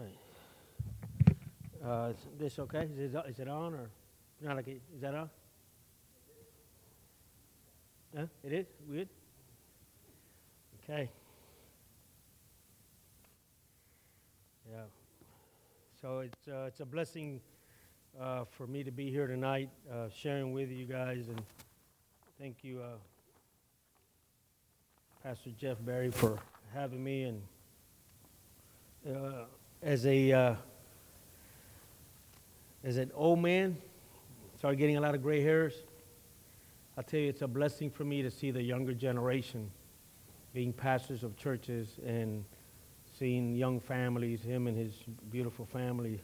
right. Uh, is this okay? Is it, is it on or not? Like is that on? Huh? It is. Good. Okay. Yeah. So it's uh, it's a blessing uh, for me to be here tonight, uh, sharing with you guys, and thank you, uh, Pastor Jeff Berry, for having me and uh, as a uh, as an old man, started getting a lot of gray hairs. I'll tell you, it's a blessing for me to see the younger generation being pastors of churches and seeing young families, him and his beautiful family,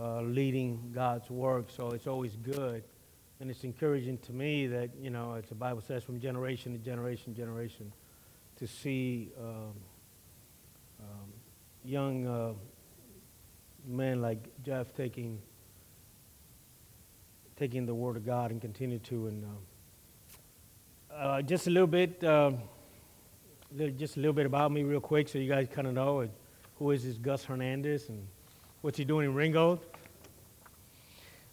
uh, leading God's work. So it's always good. And it's encouraging to me that, you know, as the Bible says, from generation to generation, generation, to see um, um, young uh, men like Jeff taking taking the Word of God and continue to. And uh, uh, just a little bit, uh, just a little bit about me, real quick, so you guys kind of know who is this Gus Hernandez and what's he doing in Ringgold.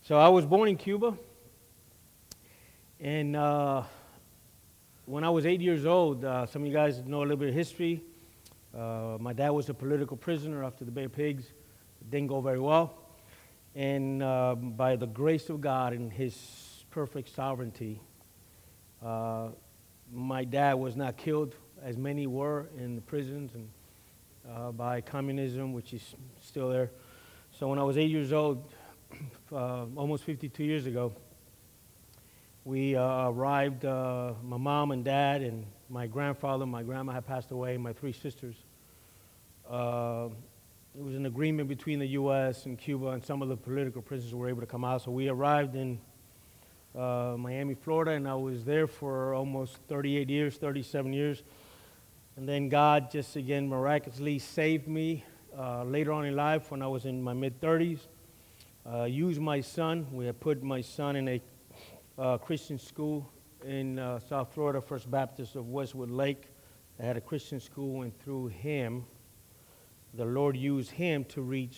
So I was born in Cuba, and uh, when I was eight years old, uh, some of you guys know a little bit of history. Uh, my dad was a political prisoner after the Bay of Pigs. Didn't go very well. And uh, by the grace of God and His perfect sovereignty, uh, my dad was not killed as many were in the prisons and uh, by communism, which is still there. So when I was eight years old, uh, almost 52 years ago, we uh, arrived, uh, my mom and dad and my grandfather, my grandma had passed away, my three sisters. It was an agreement between the U.S. and Cuba, and some of the political prisoners were able to come out. So we arrived in uh, Miami, Florida, and I was there for almost 38 years, 37 years. And then God just again miraculously saved me uh, later on in life when I was in my mid 30s. Uh, used my son. We had put my son in a uh, Christian school in uh, South Florida, First Baptist of Westwood Lake. I had a Christian school, and through him, the Lord used him to reach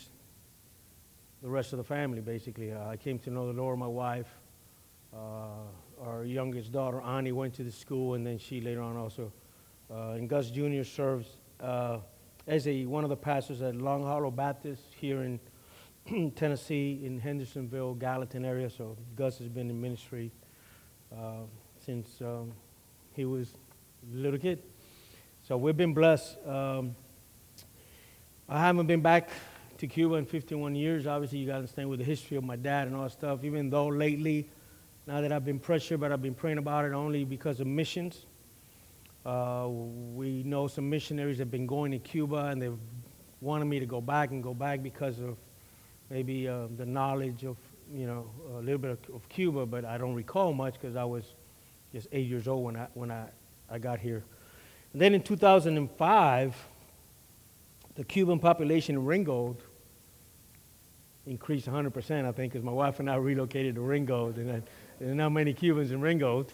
the rest of the family, basically. Uh, I came to know the Lord, my wife. Uh, our youngest daughter, Annie, went to the school, and then she later on also. Uh, and Gus Jr. serves uh, as a, one of the pastors at Long Hollow Baptist here in Tennessee, in Hendersonville, Gallatin area. So Gus has been in ministry uh, since um, he was a little kid. So we've been blessed. Um, I haven't been back to Cuba in 51 years. Obviously, you got to understand with the history of my dad and all that stuff. Even though lately, now that I've been pressured, but I've been praying about it only because of missions. Uh, we know some missionaries have been going to Cuba and they've wanted me to go back and go back because of maybe uh, the knowledge of, you know, a little bit of, of Cuba, but I don't recall much because I was just eight years old when I, when I, I got here. And then in 2005, the Cuban population in Ringgold increased 100%, I think, because my wife and I relocated to Ringgold, and there's not many Cubans in Ringgold.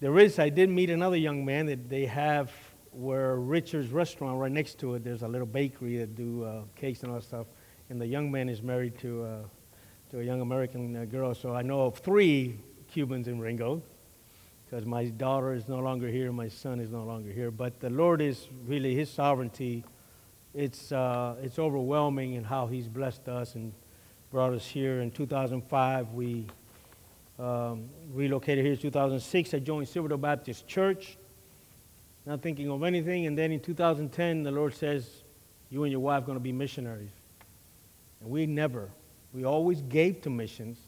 There is, I did meet another young man that they have where Richard's restaurant right next to it, there's a little bakery that do uh, cakes and all that stuff. And the young man is married to, uh, to a young American uh, girl. So I know of three Cubans in Ringgold because my daughter is no longer here, my son is no longer here. But the Lord is really His sovereignty it's, uh, it's overwhelming in how he's blessed us and brought us here. In 2005, we um, relocated here. In 2006, I joined Silverdale Baptist Church, not thinking of anything. And then in 2010, the Lord says, you and your wife are going to be missionaries. And we never, we always gave to missions.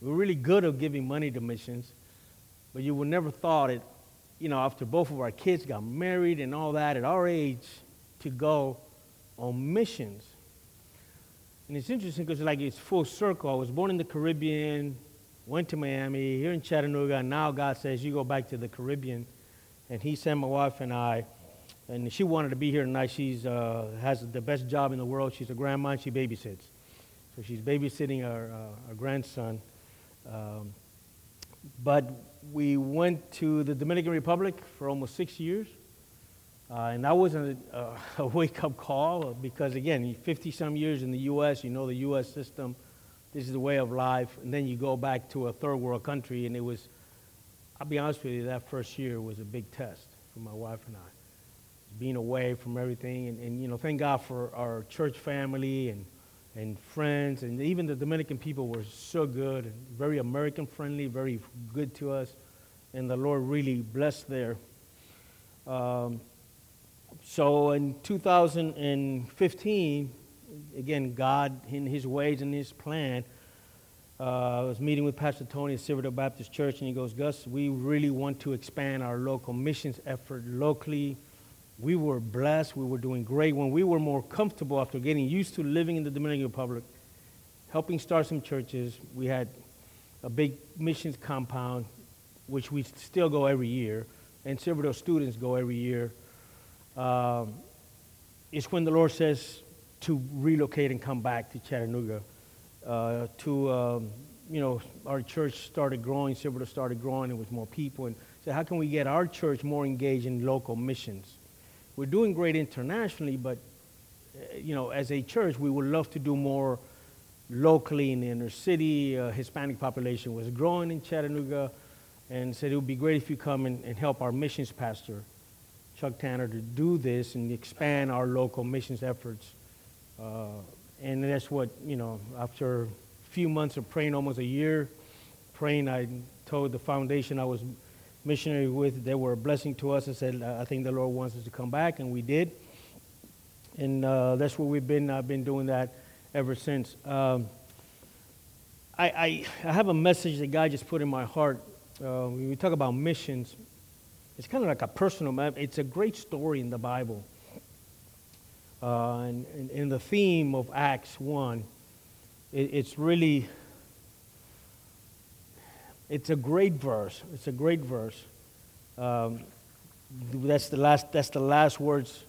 We were really good at giving money to missions, but you would never thought it, you know, after both of our kids got married and all that, at our age, to go on missions. And it's interesting because like it's full circle. I was born in the Caribbean, went to Miami, here in Chattanooga, and now God says you go back to the Caribbean. And He sent my wife and I, and she wanted to be here tonight. She's uh, has the best job in the world. She's a grandma. And she babysits, so she's babysitting our, uh, our grandson. Um, but we went to the Dominican Republic for almost six years Uh, and that wasn't a, a wake up call because, again, 50 some years in the U.S., you know the U.S. system, this is the way of life. And then you go back to a third world country, and it was, I'll be honest with you, that first year was a big test for my wife and I. Being away from everything. And, and you know, thank God for our church family and, and friends. And even the Dominican people were so good and very American friendly, very good to us. And the Lord really blessed there. Um, so in 2015, again, God in His ways and His plan, uh, I was meeting with Pastor Tony at Silverdale Baptist Church, and he goes, Gus, we really want to expand our local missions effort locally. We were blessed. We were doing great. When we were more comfortable after getting used to living in the Dominican Republic, helping start some churches, we had a big missions compound, which we still go every year, and Silverdale students go every year um, is when the Lord says to relocate and come back to Chattanooga. Uh, to, um, you know, our church started growing, Silverdale started growing, there was more people. And so how can we get our church more engaged in local missions? We're doing great internationally, but, uh, you know, as a church, we would love to do more locally in the inner city. Uh, Hispanic population was growing in Chattanooga, and said it would be great if you come and, and help our missions pastor Chuck Tanner to do this and expand our local missions efforts. Uh, and that's what, you know, after a few months of praying, almost a year praying, I told the foundation I was missionary with, they were a blessing to us. I said, I think the Lord wants us to come back, and we did. And uh, that's what we've been, I've been doing that ever since. Um, I, I, I, have a message that God just put in my heart. Uh, we talk about missions, it's kind of like a personal map. It's a great story in the Bible. Uh, and, in the theme of Acts 1, it, it's really, it's a great verse. It's a great verse. Um, that's, the last, that's the last words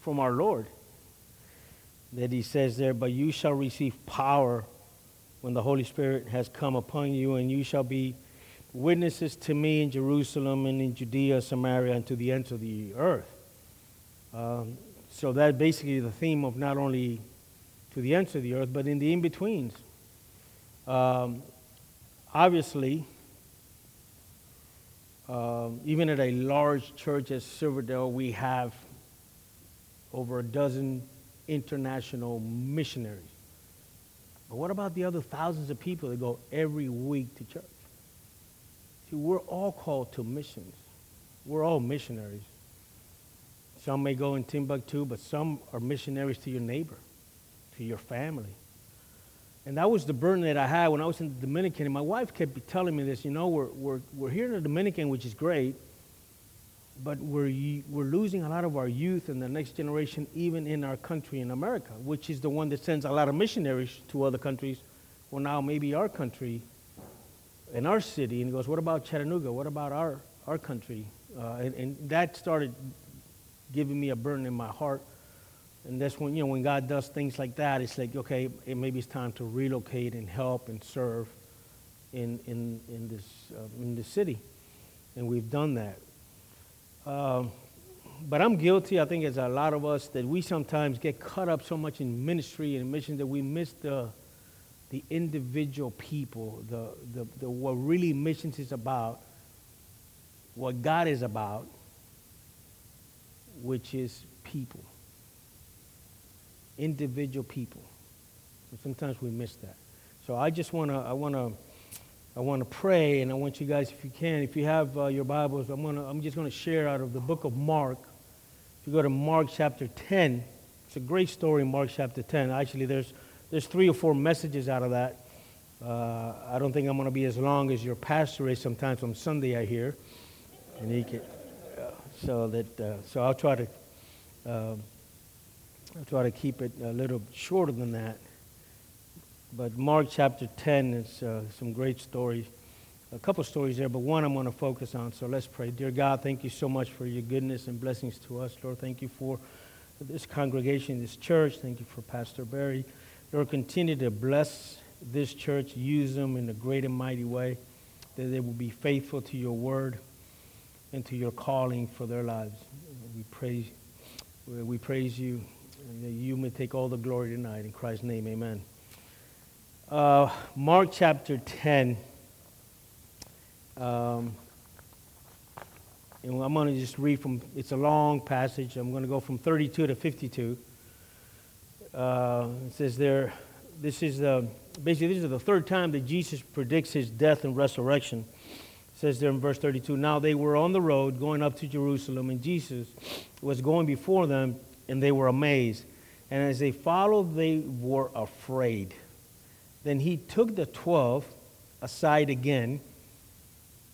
from our Lord that he says there, but you shall receive power when the Holy Spirit has come upon you, and you shall be witnesses to me in Jerusalem and in Judea, Samaria, and to the ends of the earth. Um, so that basically the theme of not only to the ends of the earth, but in the in-betweens. Um, obviously, um, even at a large church as Silverdale, we have over a dozen international missionaries. But what about the other thousands of people that go every week to church? See, we're all called to missions. We're all missionaries. Some may go in Timbuktu, but some are missionaries to your neighbor, to your family. And that was the burden that I had when I was in the Dominican. And my wife kept telling me this, you know, we're, we're, we're here in the Dominican, which is great, but we're, we're losing a lot of our youth and the next generation, even in our country in America, which is the one that sends a lot of missionaries to other countries. Well, now maybe our country in our city, and he goes, What about Chattanooga? What about our, our country? Uh, and, and that started giving me a burden in my heart. And that's when, you know, when God does things like that, it's like, okay, it, maybe it's time to relocate and help and serve in, in, in, this, uh, in this city. And we've done that. Um, but I'm guilty, I think, as a lot of us, that we sometimes get caught up so much in ministry and mission that we miss the, the individual people, the, the, the, what really missions is about, what God is about, which is people. Individual people. And sometimes we miss that. So I just want to, I want to, I want to pray, and I want you guys, if you can, if you have uh, your Bibles, I'm gonna, I'm just going to share out of the book of Mark. If you go to Mark chapter 10, it's a great story Mark chapter 10. Actually, there's there's three or four messages out of that. Uh, I don't think I'm going to be as long as your pastor is sometimes on Sunday, I hear. And he can, uh, so that uh, so I'll try to um, I'll try to keep it a little shorter than that. But Mark chapter 10 is uh, some great stories, a couple stories there, but one I'm going to focus on. So let's pray. Dear God, thank you so much for your goodness and blessings to us, Lord. Thank you for this congregation, this church. Thank you for Pastor Barry. Lord, continue to bless this church, use them in a great and mighty way, that they will be faithful to your word and to your calling for their lives. we praise, we praise you, and that you may take all the glory tonight. In Christ's name, amen. Uh, Mark chapter 10. Um, and I'm going to just read from, it's a long passage. I'm going to go from 32 to 52. Uh, it says there, this is the, basically, this is the third time that Jesus predicts his death and resurrection. It says there in verse 32 Now they were on the road going up to Jerusalem, and Jesus was going before them, and they were amazed. And as they followed, they were afraid. Then he took the twelve aside again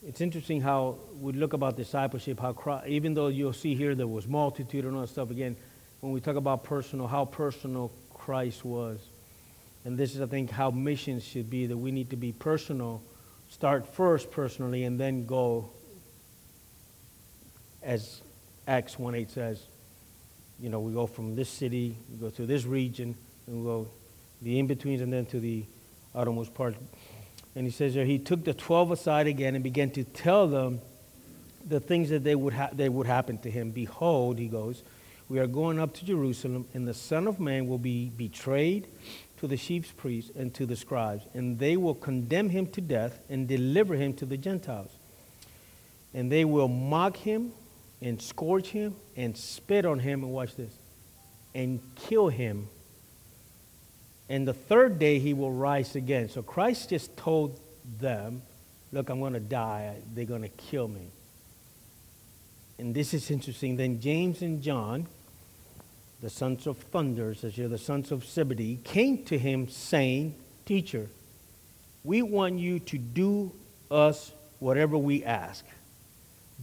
it's interesting how we look about discipleship, how Christ, even though you'll see here there was multitude and all that stuff, again, when we talk about personal, how personal Christ was. And this is, I think, how missions should be, that we need to be personal, start first personally, and then go, as Acts 1.8 says, you know, we go from this city, we go to this region, and we go the in-betweens, and then to the outermost part. And he says there, he took the 12 aside again and began to tell them the things that they would, ha- they would happen to him. Behold, he goes, we are going up to Jerusalem, and the Son of Man will be betrayed to the chief priests and to the scribes, and they will condemn him to death and deliver him to the Gentiles. And they will mock him and scourge him and spit on him, and watch this, and kill him and the third day he will rise again. So Christ just told them, Look, I'm going to die. They're going to kill me. And this is interesting. Then James and John, the sons of thunder, here, the sons of Zebedee, came to him saying, Teacher, we want you to do us whatever we ask.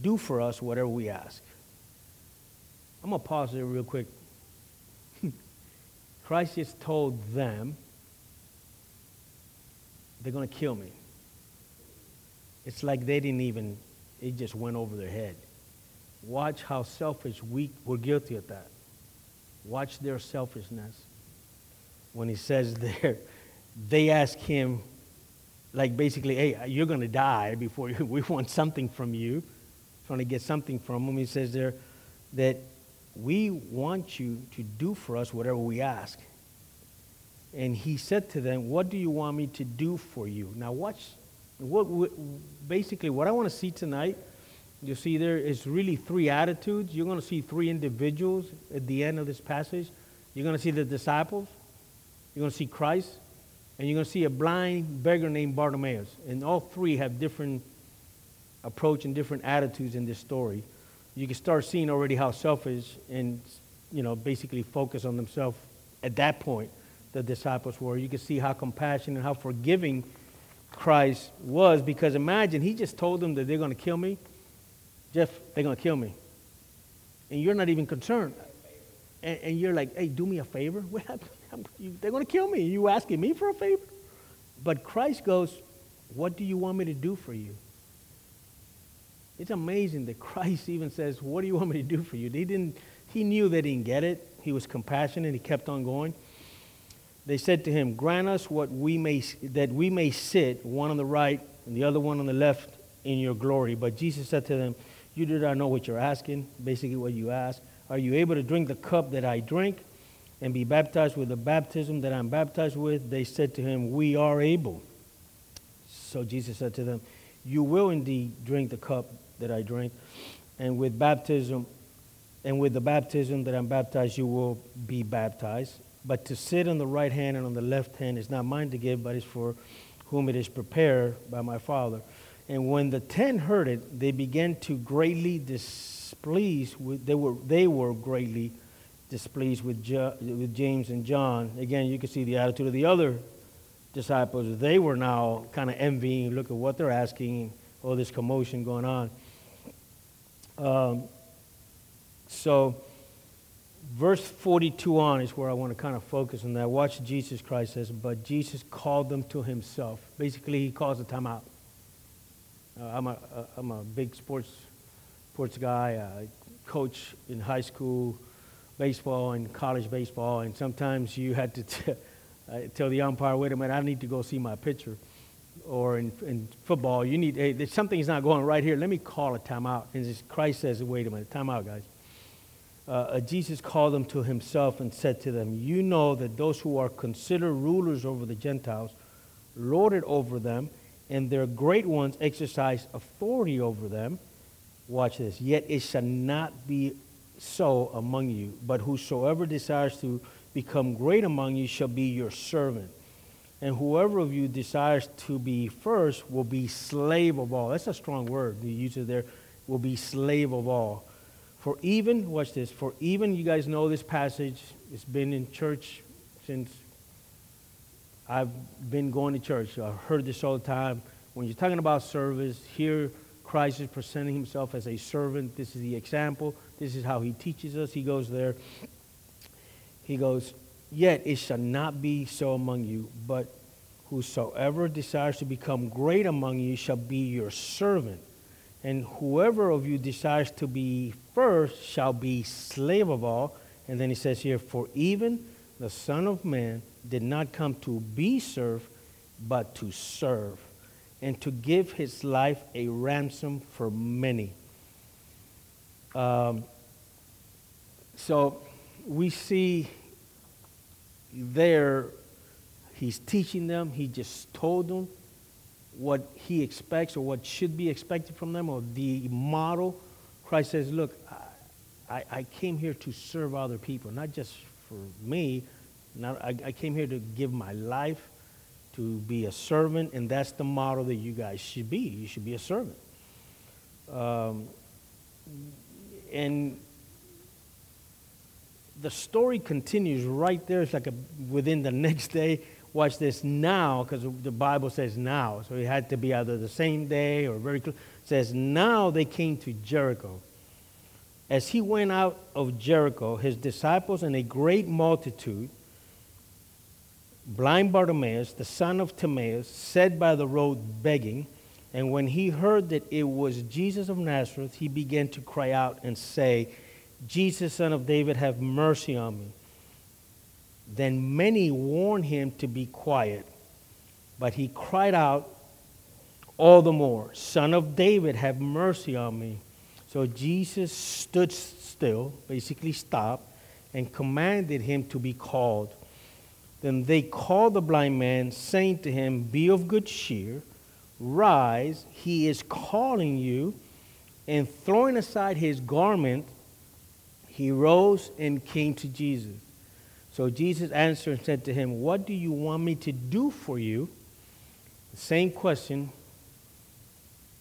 Do for us whatever we ask. I'm going to pause there real quick. Christ just told them, they're going to kill me. It's like they didn't even, it just went over their head. Watch how selfish we were guilty of that. Watch their selfishness. When he says there, they ask him, like basically, hey, you're going to die before you, we want something from you, trying to get something from him. He says there that we want you to do for us whatever we ask. And he said to them, What do you want me to do for you? Now, watch. What, basically, what I want to see tonight, you see there is really three attitudes. You're going to see three individuals at the end of this passage. You're going to see the disciples, you're going to see Christ, and you're going to see a blind beggar named Bartimaeus. And all three have different approach and different attitudes in this story you can start seeing already how selfish and, you know, basically focus on themselves at that point the disciples were. You can see how compassionate and how forgiving Christ was because imagine he just told them that they're going to kill me. Jeff, they're going to kill me. And you're not even concerned. And, and you're like, hey, do me a favor. They're going to kill me. You asking me for a favor? But Christ goes, what do you want me to do for you? It's amazing that Christ even says, What do you want me to do for you? They didn't, he knew they didn't get it. He was compassionate. He kept on going. They said to him, Grant us what we may, that we may sit, one on the right and the other one on the left, in your glory. But Jesus said to them, You do not know what you're asking, basically what you ask. Are you able to drink the cup that I drink and be baptized with the baptism that I'm baptized with? They said to him, We are able. So Jesus said to them, You will indeed drink the cup that I drink. And with baptism, and with the baptism that I'm baptized, you will be baptized. But to sit on the right hand and on the left hand is not mine to give, but is for whom it is prepared by my Father. And when the ten heard it, they began to greatly displease. With, they were they were greatly displeased with, with James and John. Again, you can see the attitude of the other disciples. They were now kind of envying. Look at what they're asking. All this commotion going on. Um, so, verse 42 on is where I want to kind of focus on that. Watch Jesus Christ says, but Jesus called them to himself. Basically, he calls a timeout. Uh, I'm, a, uh, I'm a big sports, sports guy. I coach in high school baseball and college baseball, and sometimes you had to t- uh, tell the umpire, wait a minute, I need to go see my pitcher or in, in football, you need, hey, something's not going right here. Let me call a timeout. And Christ says, wait a minute, timeout, guys. uh, Jesus called them to himself and said to them, You know that those who are considered rulers over the Gentiles lord it over them, and their great ones exercise authority over them. Watch this. Yet it shall not be so among you, but whosoever desires to become great among you shall be your servant. And whoever of you desires to be first will be slave of all. That's a strong word. you use it there will be slave of all. For even, watch this, for even, you guys know this passage, it's been in church since I've been going to church. I've heard this all the time. When you're talking about service, here Christ is presenting himself as a servant. This is the example. This is how he teaches us. He goes there. He goes, Yet it shall not be so among you, but whosoever desires to become great among you shall be your servant. And whoever of you desires to be first shall be slave of all. And then he says here, For even the Son of Man did not come to be served, but to serve, and to give his life a ransom for many. Um, so we see there, he's teaching them, he just told them what he expects or what should be expected from them, or the model. Christ says, Look, I, I came here to serve other people, not just for me. Not, I, I came here to give my life, to be a servant, and that's the model that you guys should be. You should be a servant. Um, and the story continues right there. It's like a, within the next day. Watch this now, because the Bible says now. So it had to be either the same day or very close. It says, Now they came to Jericho. As he went out of Jericho, his disciples and a great multitude, blind Bartimaeus, the son of Timaeus, sat by the road begging. And when he heard that it was Jesus of Nazareth, he began to cry out and say, Jesus, son of David, have mercy on me. Then many warned him to be quiet, but he cried out all the more, Son of David, have mercy on me. So Jesus stood still, basically stopped, and commanded him to be called. Then they called the blind man, saying to him, Be of good cheer, rise, he is calling you. And throwing aside his garment, he rose and came to Jesus. So Jesus answered and said to him, What do you want me to do for you? The same question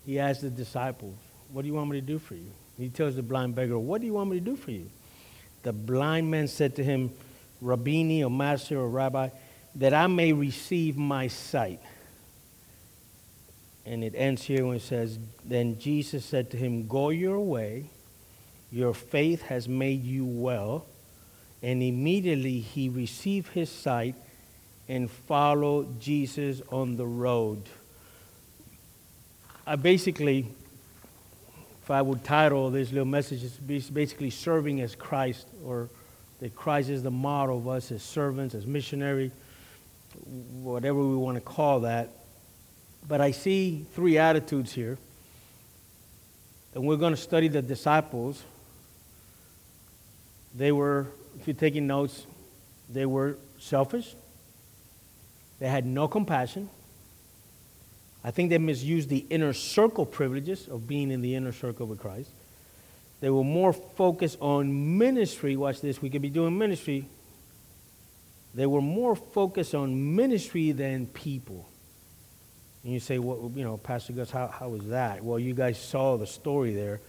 he asked the disciples, What do you want me to do for you? He tells the blind beggar, What do you want me to do for you? The blind man said to him, Rabboni or master or rabbi, that I may receive my sight. And it ends here when it says, Then Jesus said to him, Go your way your faith has made you well. And immediately he received his sight and followed Jesus on the road. I basically, if I would title this little message, it's basically serving as Christ, or that Christ is the model of us as servants, as missionary, whatever we want to call that. But I see three attitudes here. And we're going to study the disciples they were, if you're taking notes, they were selfish. They had no compassion. I think they misused the inner circle privileges of being in the inner circle with Christ. They were more focused on ministry. Watch this, we could be doing ministry. They were more focused on ministry than people. And you say, well, you know, Pastor Gus, how, how was that? Well, you guys saw the story there.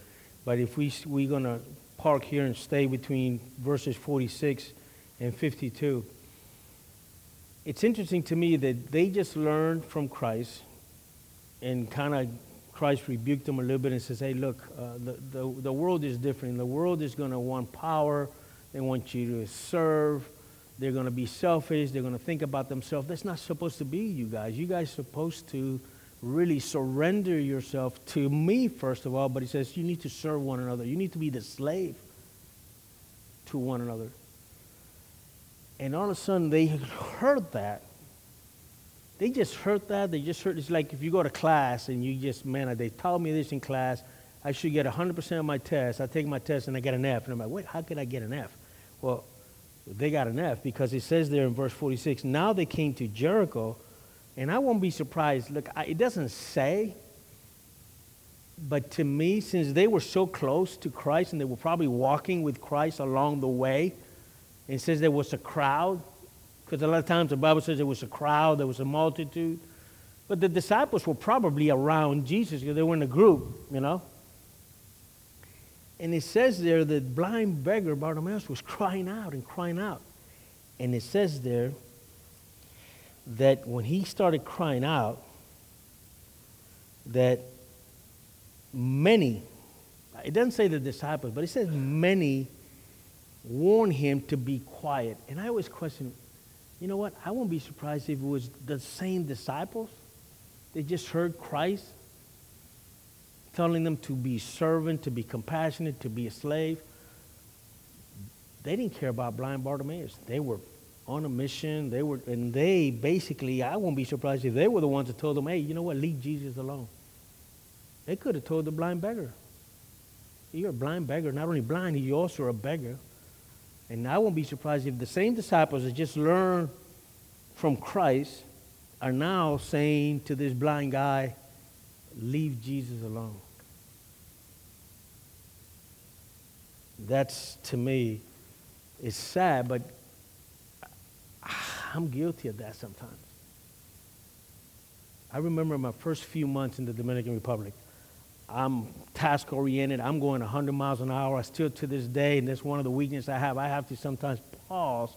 But if we, we're going to park here and stay between verses 46 and 52. It's interesting to me that they just learned from Christ and kind of Christ rebuked them a little bit and says, hey, look, uh, the, the, the world is different. The world is going to want power. They want you to serve. They're going to be selfish. They're going to think about themselves. That's not supposed to be you guys. You guys are supposed to really surrender yourself to me, first of all, but he says you need to serve one another. You need to be the slave to one another. And all of a sudden, they heard that. They just heard that. They just heard it's like if you go to class and you just, man, they taught me this in class. I should get 100% of my test. I take my test and I get an F. And I'm like, wait, how could I get an F? Well, they got an F because it says there in verse 46, now they came to Jericho, and I won't be surprised. Look, I, it doesn't say, but to me, since they were so close to Christ and they were probably walking with Christ along the way, it says there was a crowd, because a lot of times the Bible says there was a crowd, there was a multitude. But the disciples were probably around Jesus because they were in a group, you know. And it says there that blind beggar Bartimaeus was crying out and crying out. And it says there that when he started crying out, that many, it doesn't say the disciples, but it says many warned him to be quiet. And I always question, you know what? I won't be surprised if it was the same disciples. They just heard Christ telling them to be servant, to be compassionate, to be a slave. They didn't care about blind Bartimaeus. They were on a mission. They were, and they basically, I won't be surprised if they were the ones that told them, hey, you know what, leave Jesus alone. They could have told the blind beggar, you're a blind beggar. Not only blind, you're also a beggar. And I won't be surprised if the same disciples that just learned from Christ are now saying to this blind guy, leave Jesus alone. That's to me, it's sad, but I'm guilty of that sometimes. I remember my first few months in the Dominican Republic. I'm task oriented. I'm going 100 miles an hour. I still to this day, and that's one of the weaknesses I have. I have to sometimes pause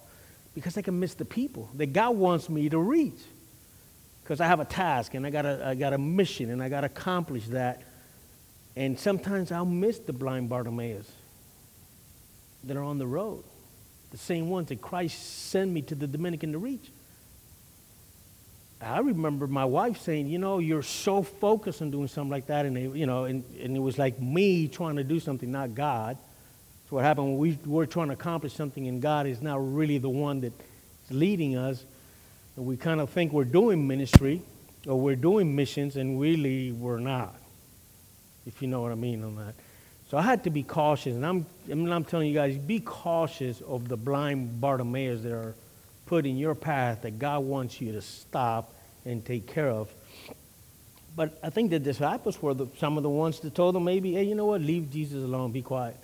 because I can miss the people that God wants me to reach. Because I have a task and I got a, I got a mission and I got to accomplish that. And sometimes I'll miss the blind Bartimaeus that are on the road, the same ones that Christ sent me to the Dominican to reach. I remember my wife saying, you know, you're so focused on doing something like that, and you know, and, and it was like me trying to do something, not God. So what happened when we were trying to accomplish something, and God is not really the one that's leading us, and we kind of think we're doing ministry or we're doing missions, and really we're not. If you know what I mean on that. So I had to be cautious, and I'm, I mean, I'm telling you guys, be cautious of the blind Bartimaeus that are put in your path that God wants you to stop and take care of. But I think the disciples were the, some of the ones that told them maybe, hey, you know what, leave Jesus alone, be quiet.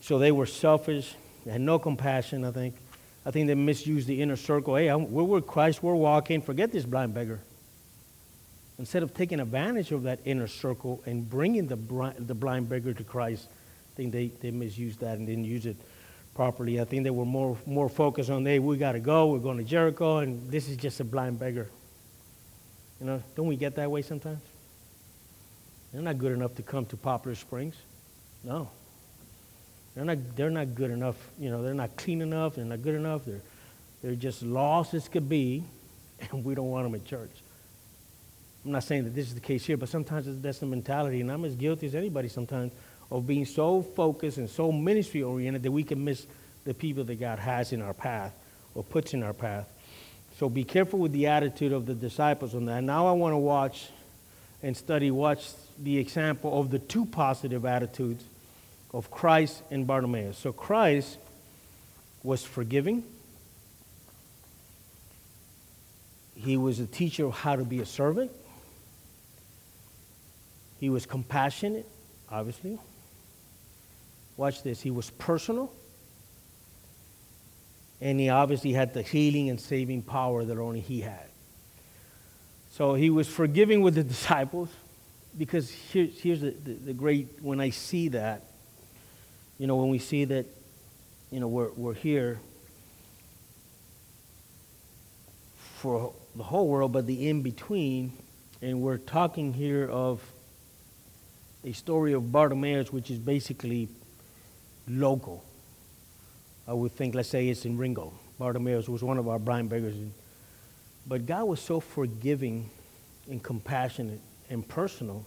So they were selfish, they had no compassion, I think. I think they misused the inner circle. Hey, we're with Christ, we're walking, forget this blind beggar. Instead of taking advantage of that inner circle and bringing the, the blind beggar to Christ, I think they, they misused that and didn't use it properly. I think they were more, more focused on, hey, we got to go, we're going to Jericho, and this is just a blind beggar. You know, don't we get that way sometimes? They're not good enough to come to Poplar Springs. No. They're not, they're not good enough. You know, they're not clean enough. They're not good enough. They're, they're just lost as could be, and we don't want them at church. I'm not saying that this is the case here, but sometimes that's the mentality, and I'm as guilty as anybody sometimes of being so focused and so ministry oriented that we can miss the people that God has in our path or puts in our path. So be careful with the attitude of the disciples on that. Now I want to watch and study, watch the example of the two positive attitudes of Christ and Bartimaeus. So Christ was forgiving. He was a teacher of how to be a servant. He was compassionate, obviously. Watch this. He was personal. And he obviously had the healing and saving power that only he had. So he was forgiving with the disciples because here, here's the, the, the, great, when I see that, you know, when we see that, you know, we're, we're here for the whole world, but the in between, and we're talking here of a story of Bartimaeus, which is basically local. I would think, let's say it's in Ringgold. Bartimaeus was one of our blind beggars. But God was so forgiving and compassionate and personal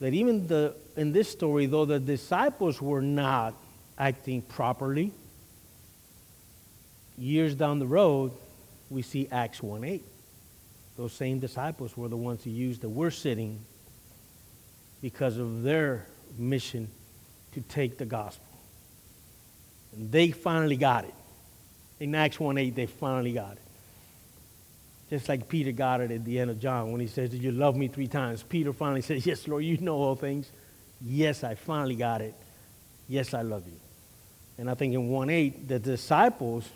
that even the, in this story, though the disciples were not acting properly, years down the road, we see Acts 1 8. Those same disciples were the ones who used the we're sitting because of their mission to take the gospel. And they finally got it. In Acts 1 8, they finally got it. Just like Peter got it at the end of John when he says, Did you love me three times? Peter finally says, Yes, Lord, you know all things. Yes, I finally got it. Yes, I love you. And I think in 1 8, the disciples,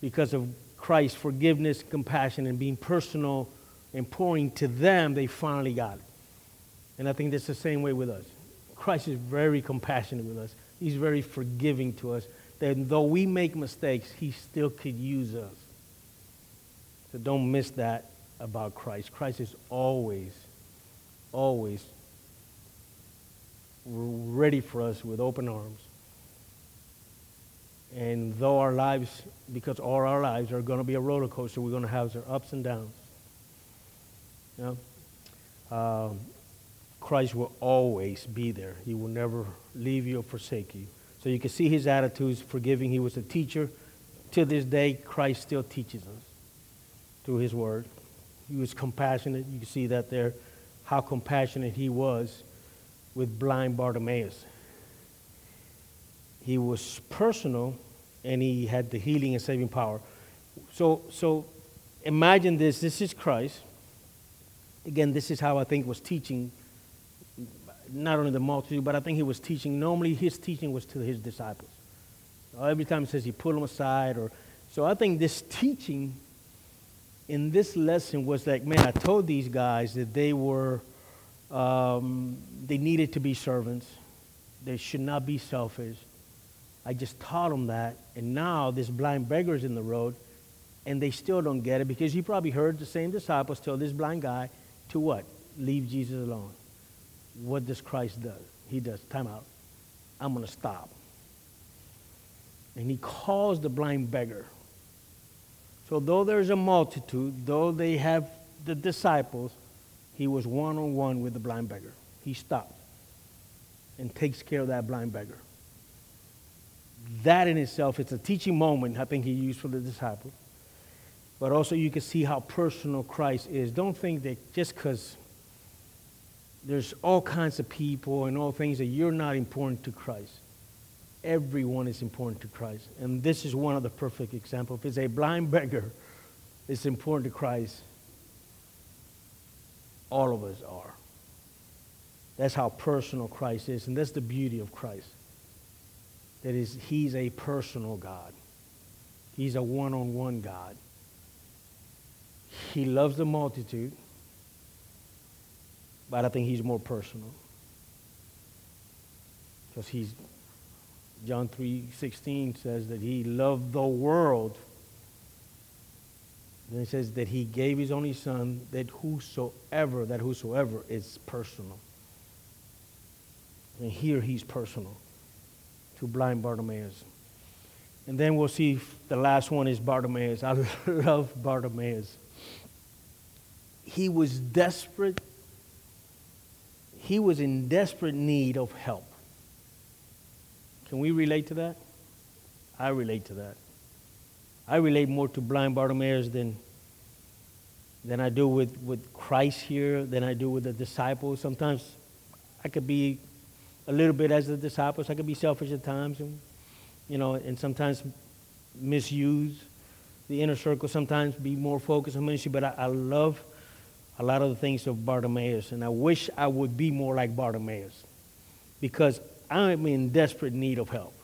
because of Christ's forgiveness, compassion, and being personal and pouring to them, they finally got it. And I think that's the same way with us. Christ is very compassionate with us. He's very forgiving to us. That though we make mistakes, he still could use us. So don't miss that about Christ. Christ is always, always ready for us with open arms. And though our lives, because all our lives are going to be a roller coaster, we're going to have our ups and downs. You know? Um, Christ will always be there. He will never leave you or forsake you. So you can see his attitudes, forgiving. He was a teacher. To this day, Christ still teaches us through his word. He was compassionate. You can see that there, how compassionate he was with blind Bartimaeus. He was personal and he had the healing and saving power. So, so imagine this this is Christ. Again, this is how I think was teaching not only the multitude, but I think he was teaching. Normally, his teaching was to his disciples. Every time he says he pulled them aside, or so I think this teaching in this lesson was like, man, I told these guys that they were, um, they needed to be servants. They should not be selfish. I just taught them that, and now this blind beggar is in the road, and they still don't get it because you probably heard the same disciples tell this blind guy to what? Leave Jesus alone. What does Christ do? He does. Time out. I'm going to stop. And he calls the blind beggar so, though there's a multitude, though they have the disciples, he was one on one with the blind beggar. He stops and takes care of that blind beggar. That in itself, it's a teaching moment I think he used for the disciples. But also, you can see how personal Christ is. Don't think that just because there's all kinds of people and all things that you're not important to Christ everyone is important to Christ. And this is one of the perfect examples. If it's a blind beggar, it's important to Christ. All of us are. That's how personal Christ is, and that's the beauty of Christ. That is, he's a personal God. He's a one-on-one God. He loves the multitude, but I think he's more personal. Because he's John 3:16 says that he loved the world. Then it says that he gave his only son that whosoever, that whosoever is personal. And here he's personal to blind Bartimaeus. And then we'll see the last one is Bartimaeus. I love Bartimaeus. He was desperate. He was in desperate need of help. Can we relate to that? I relate to that. I relate more to blind Bartimaeus than, than I do with, with Christ here, than I do with the disciples. Sometimes I could be a little bit as the disciples. I could be selfish at times, and, you know, and sometimes misuse the inner circle, sometimes be more focused on ministry. But I, I love a lot of the things of Bartimaeus, and I wish I would be more like Bartimaeus because I'm in desperate need of help,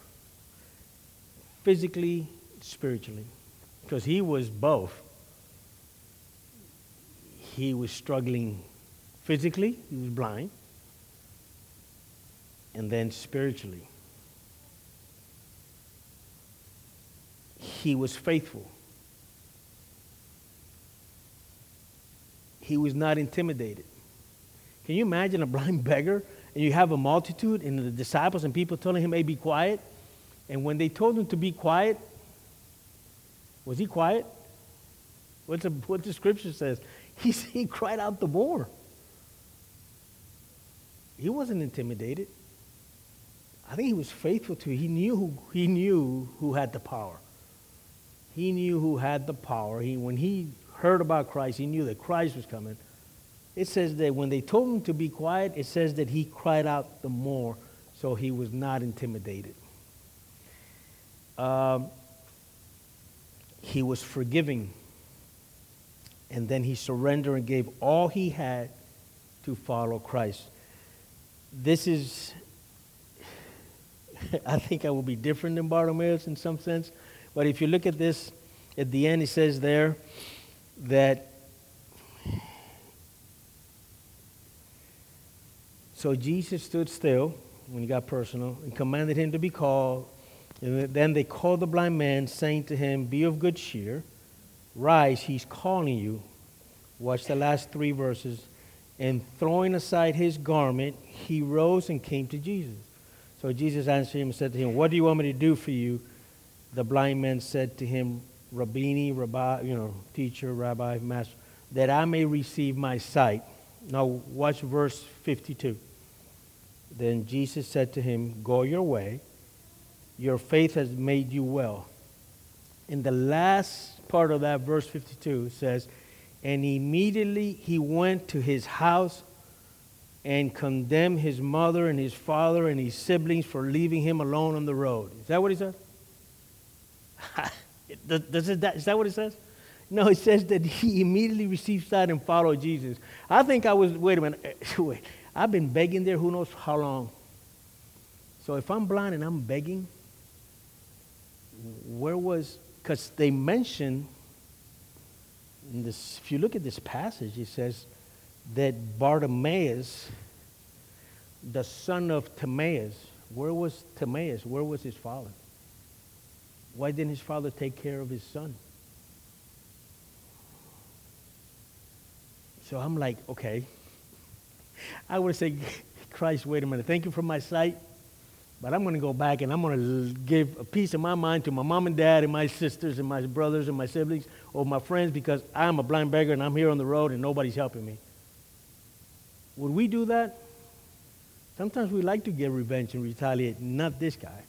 physically, spiritually, because he was both. He was struggling physically, he was blind, and then spiritually. He was faithful. He was not intimidated. Can you imagine a blind beggar and you have a multitude and the disciples and people telling him, hey, be quiet. And when they told him to be quiet, was he quiet? What's the, what the scripture says? He, he cried out the more. He wasn't intimidated. I think he was faithful to. He knew who, he knew who had the power. He knew who had the power. He, when he heard about Christ, he knew that Christ was coming. it says that when they told him to be quiet, it says that he cried out the more, so he was not intimidated. Um, he was forgiving, and then he surrendered and gave all he had to follow Christ. This is, I think I will be different than Bartimaeus in some sense, but if you look at this, at the end, it says there that So Jesus stood still when he got personal and commanded him to be called. And then they called the blind man, saying to him, Be of good cheer, rise, he's calling you. Watch the last three verses. And throwing aside his garment, he rose and came to Jesus. So Jesus answered him and said to him, What do you want me to do for you? The blind man said to him, Rabboni, Rabbi, you know, teacher, rabbi, master, that I may receive my sight. Now watch verse 52. Then Jesus said to him, Go your way. Your faith has made you well. In the last part of that verse 52 says, And immediately he went to his house and condemned his mother and his father and his siblings for leaving him alone on the road. Is that what he says? Does that what it says? No, it says that he immediately received sight and followed Jesus. I think I was, wait a minute, wait. I've been begging there who knows how long. So if I'm blind and I'm begging, where was, because they mention, this, if you look at this passage, it says that Bartimaeus, the son of Timaeus, where was Timaeus? Where was his father? Why didn't his father take care of his son? So I'm like, okay, I would say, Christ, wait a minute. Thank you for my sight. But I'm going to go back and I'm going to give a piece of my mind to my mom and dad and my sisters and my brothers and my siblings or my friends because I'm a blind beggar and I'm here on the road and nobody's helping me. Would we do that? Sometimes we like to get revenge and retaliate. Not this guy.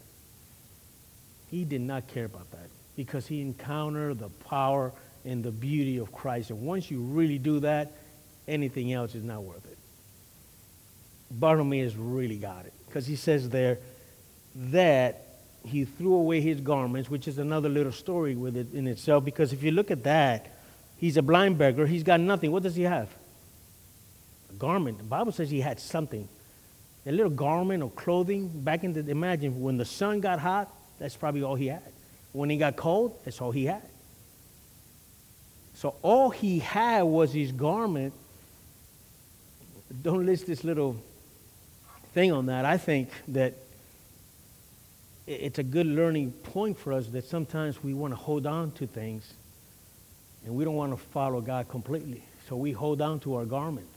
He did not care about that because he encountered the power and the beauty of Christ. And once you really do that, anything else is not worth it. Bartimaeus really got it because he says there that he threw away his garments, which is another little story with it in itself. Because if you look at that, he's a blind beggar. He's got nothing. What does he have? A garment. The Bible says he had something. A little garment or clothing. Back in the imagine when the sun got hot, that's probably all he had. When he got cold, that's all he had. So all he had was his garment. Don't list this little thing on that. I think that it's a good learning point for us that sometimes we want to hold on to things and we don't want to follow God completely. So we hold on to our garment,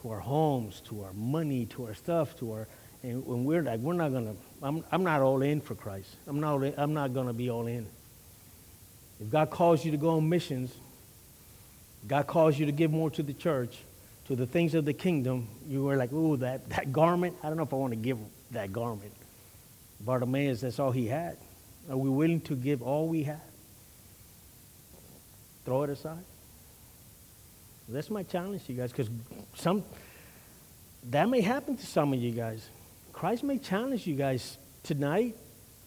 to our homes, to our money, to our stuff, to our, and when we're like, we're not going to, I'm, I'm not all in for Christ. I'm not, in, I'm not going to be all in. If God calls you to go on missions, God calls you to give more to the church, to the things of the kingdom, you were like, ooh, that, that garment, I don't know if I want to give that garment. Bartimaeus, that's all he had. Are we willing to give all we have? Throw it aside? That's my challenge to you guys, because some that may happen to some of you guys. Christ may challenge you guys tonight,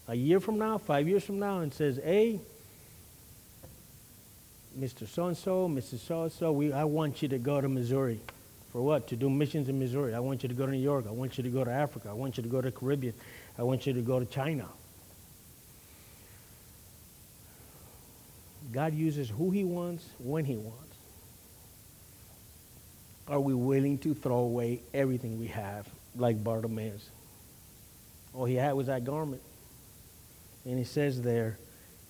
a year from now, five years from now, and says, Hey, Mr. So and so, Mrs. So and so, I want you to go to Missouri. For what? To do missions in Missouri. I want you to go to New York. I want you to go to Africa. I want you to go to the Caribbean. I want you to go to China. God uses who he wants, when he wants. Are we willing to throw away everything we have, like Bartimaeus? All he had was that garment. And he says there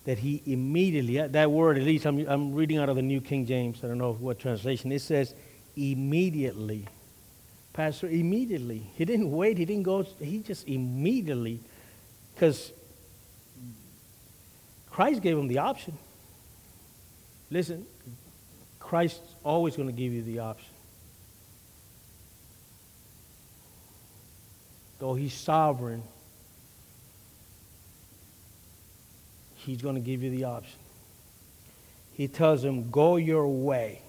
that he immediately, that word, at least I'm, I'm reading out of the New King James, I don't know what translation, it says immediately. Pastor, immediately. He didn't wait, he didn't go, he just immediately, because Christ gave him the option. Listen, Christ's always going to give you the option. Though he's sovereign, he's going to give you the option. He tells him, Go your way.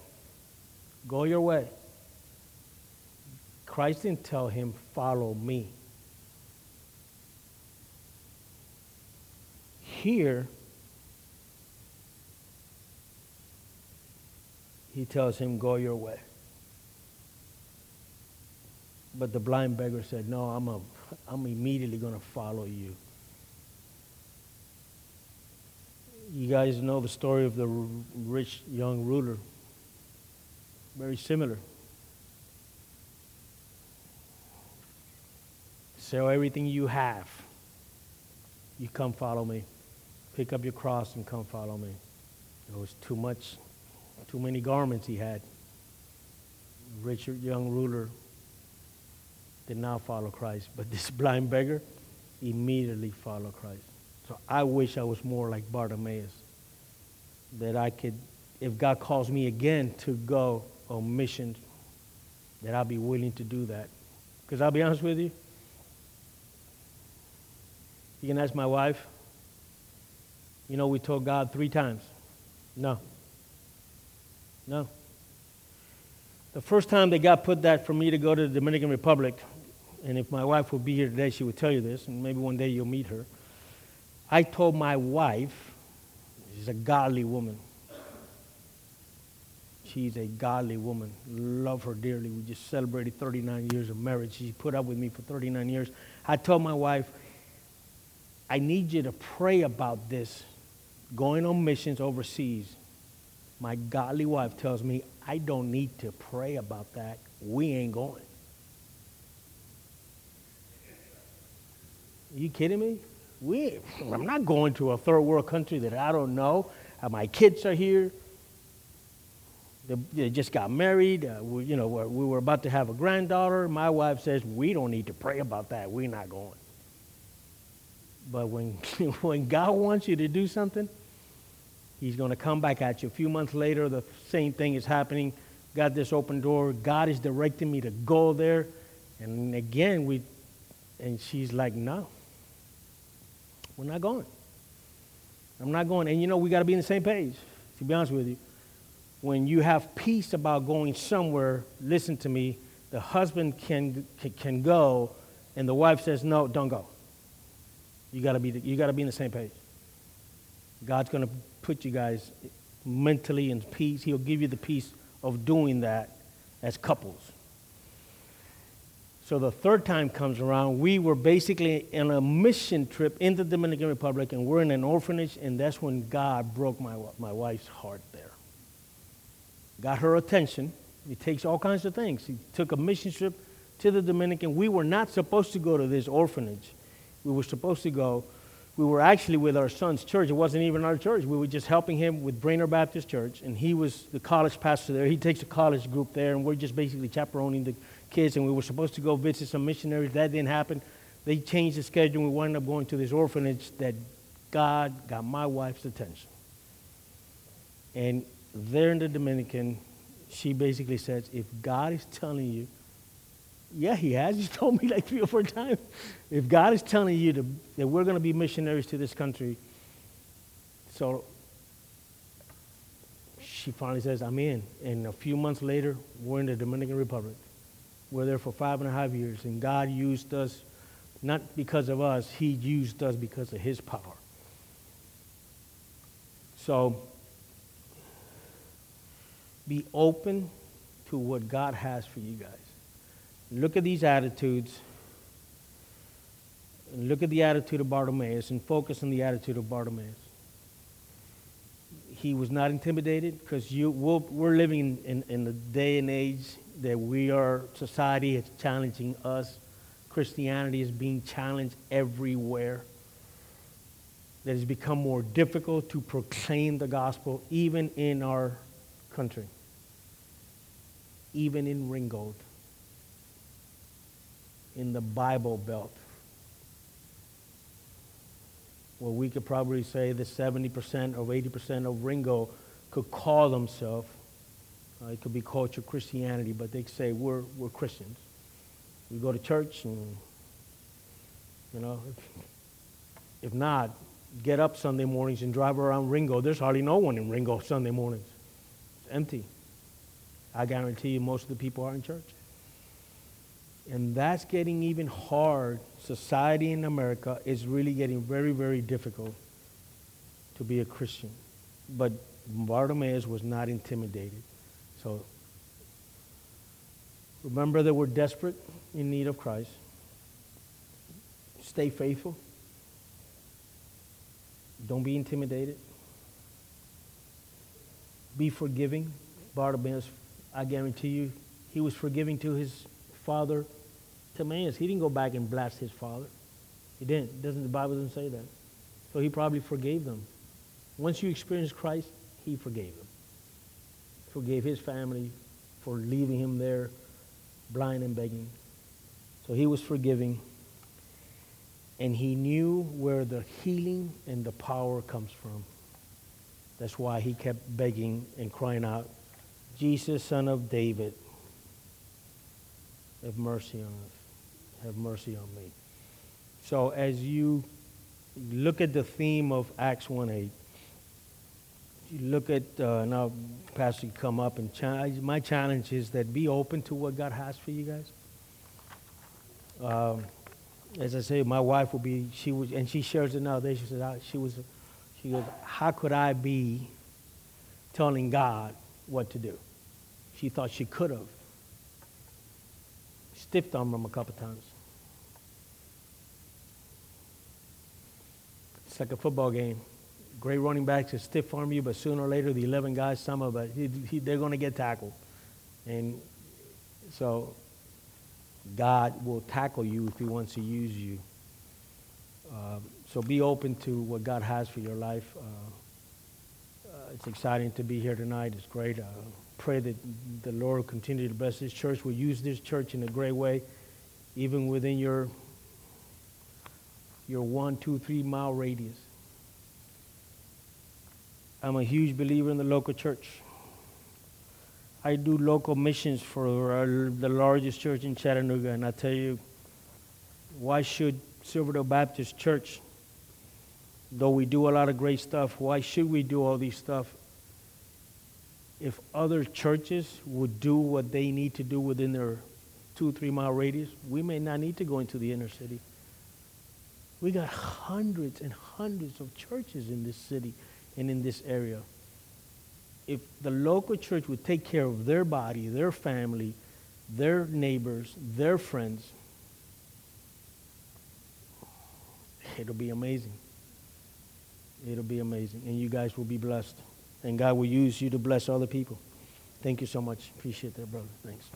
Go your way. Christ didn't tell him, Follow me. Here, he tells him, Go your way. But the blind beggar said, No, I'm, a, I'm immediately going to follow you. You guys know the story of the rich young ruler. Very similar. Sell everything you have. You come follow me. Pick up your cross and come follow me. It was too much, too many garments he had. Rich young ruler did not follow Christ, but this blind beggar immediately followed Christ. So I wish I was more like Bartimaeus, that I could, if God calls me again to go on missions, that I'll be willing to do that. Because I'll be honest with you, you can ask my wife. You know, we told God three times, no. No. The first time that God put that for me to go to the Dominican Republic, and if my wife would be here today, she would tell you this, and maybe one day you'll meet her. I told my wife, she's a godly woman. She's a godly woman. Love her dearly. We just celebrated 39 years of marriage. She put up with me for 39 years. I told my wife, I need you to pray about this going on missions overseas. My godly wife tells me, I don't need to pray about that. We ain't going. Are you kidding me? We, I'm not going to a third world country that I don't know. Uh, my kids are here. They, they just got married. Uh, we, you know, we were about to have a granddaughter. My wife says, we don't need to pray about that. We're not going. But when, when God wants you to do something, He's going to come back at you. A few months later, the same thing is happening. Got this open door. God is directing me to go there. And again, we, and she's like, no. We're not going. I'm not going. And you know, we got to be on the same page, to be honest with you. When you have peace about going somewhere, listen to me, the husband can, can, can go, and the wife says, no, don't go. You got to be, you got to be in the same page. God's going to put you guys mentally in peace. He'll give you the peace of doing that as couples. So the third time comes around, we were basically in a mission trip in the Dominican Republic, and we're in an orphanage, and that's when God broke my, my wife's heart there. Got her attention. He takes all kinds of things. He took a mission trip to the Dominican. We were not supposed to go to this orphanage. We were supposed to go. We were actually with our son's church. It wasn't even our church. We were just helping him with Brainerd Baptist Church, and he was the college pastor there. He takes a college group there, and we're just basically chaperoning the kids, and we were supposed to go visit some missionaries. That didn't happen. They changed the schedule. We wound up going to this orphanage that God got my wife's attention. And there in the Dominican, she basically says, if God is telling you, yeah, he has. He's told me like three or four times. If God is telling you to, that we're going to be missionaries to this country, so she finally says, I'm in. And a few months later, we're in the Dominican Republic. We're there for five and a half years, and God used us not because of us, He used us because of His power. So, be open to what God has for you guys. Look at these attitudes. Look at the attitude of Bartimaeus and focus on the attitude of Bartimaeus. He was not intimidated because we we are living in, in, in the day and age that we are, society is challenging us. Christianity is being challenged everywhere. That it's become more difficult to proclaim the gospel, even in our country, even in Ringgold, in the Bible Belt. Well, we could probably say that 70% or 80% of Ringgold could call themselves uh, it could be culture Christianity, but they say we're, we're Christians. We go to church and, you know, if, if not, get up Sunday mornings and drive around Ringgold. There's hardly no one in Ringgold Sunday mornings. It's empty. I guarantee you most of the people are in church. And that's getting even hard. Society in America is really getting very, very difficult to be a Christian. But Bartimaeus was not intimidated. So remember that we're desperate in need of Christ. Stay faithful. Don't be intimidated. Be forgiving. Bartimaeus, I guarantee you, he was forgiving to his father Timaeus. He didn't go back and blast his father. He didn't. Doesn't the Bible doesn't say that? So he probably forgave them. Once you experience Christ, he forgave them. Forgave his family for leaving him there blind and begging. So he was forgiving. And he knew where the healing and the power comes from. That's why he kept begging and crying out, Jesus, son of David, have mercy on us. Have mercy on me. So as you look at the theme of Acts 1 8, you look at, uh, now Pastor, come up and. My challenge is that be open to what God has for you guys. Um, as I say, my wife will be, she was, and she shares it now. She said, she was, she goes, how could I be telling God what to do? She thought she could have. Stiffed on him a couple times. It's like a football game. Great running backs to stiff arm you, but sooner or later, the 11 guys, some of it, he, he, they're going to get tackled. And so God will tackle you if He wants to use you. Uh, so be open to what God has for your life. Uh, uh, it's exciting to be here tonight. It's great. Uh, pray that the Lord will continue to bless this church. We'll use this church in a great way, even within your your one, two, three mile radius. I'm a huge believer in the local church. I do local missions for the largest church in Chattanooga, and I tell you, why should Silverdale Baptist Church, though we do a lot of great stuff, why should we do all these stuff? If other churches would do what they need to do within their two, three mile radius, we may not need to go into the inner city. We got hundreds and hundreds of churches in this city and in this area if the local church would take care of their body, their family, their neighbors, their friends, it'll be amazing. It'll be amazing. And you guys will be blessed. And God will use you to bless other people. Thank you so much. Appreciate that, brother. Thanks.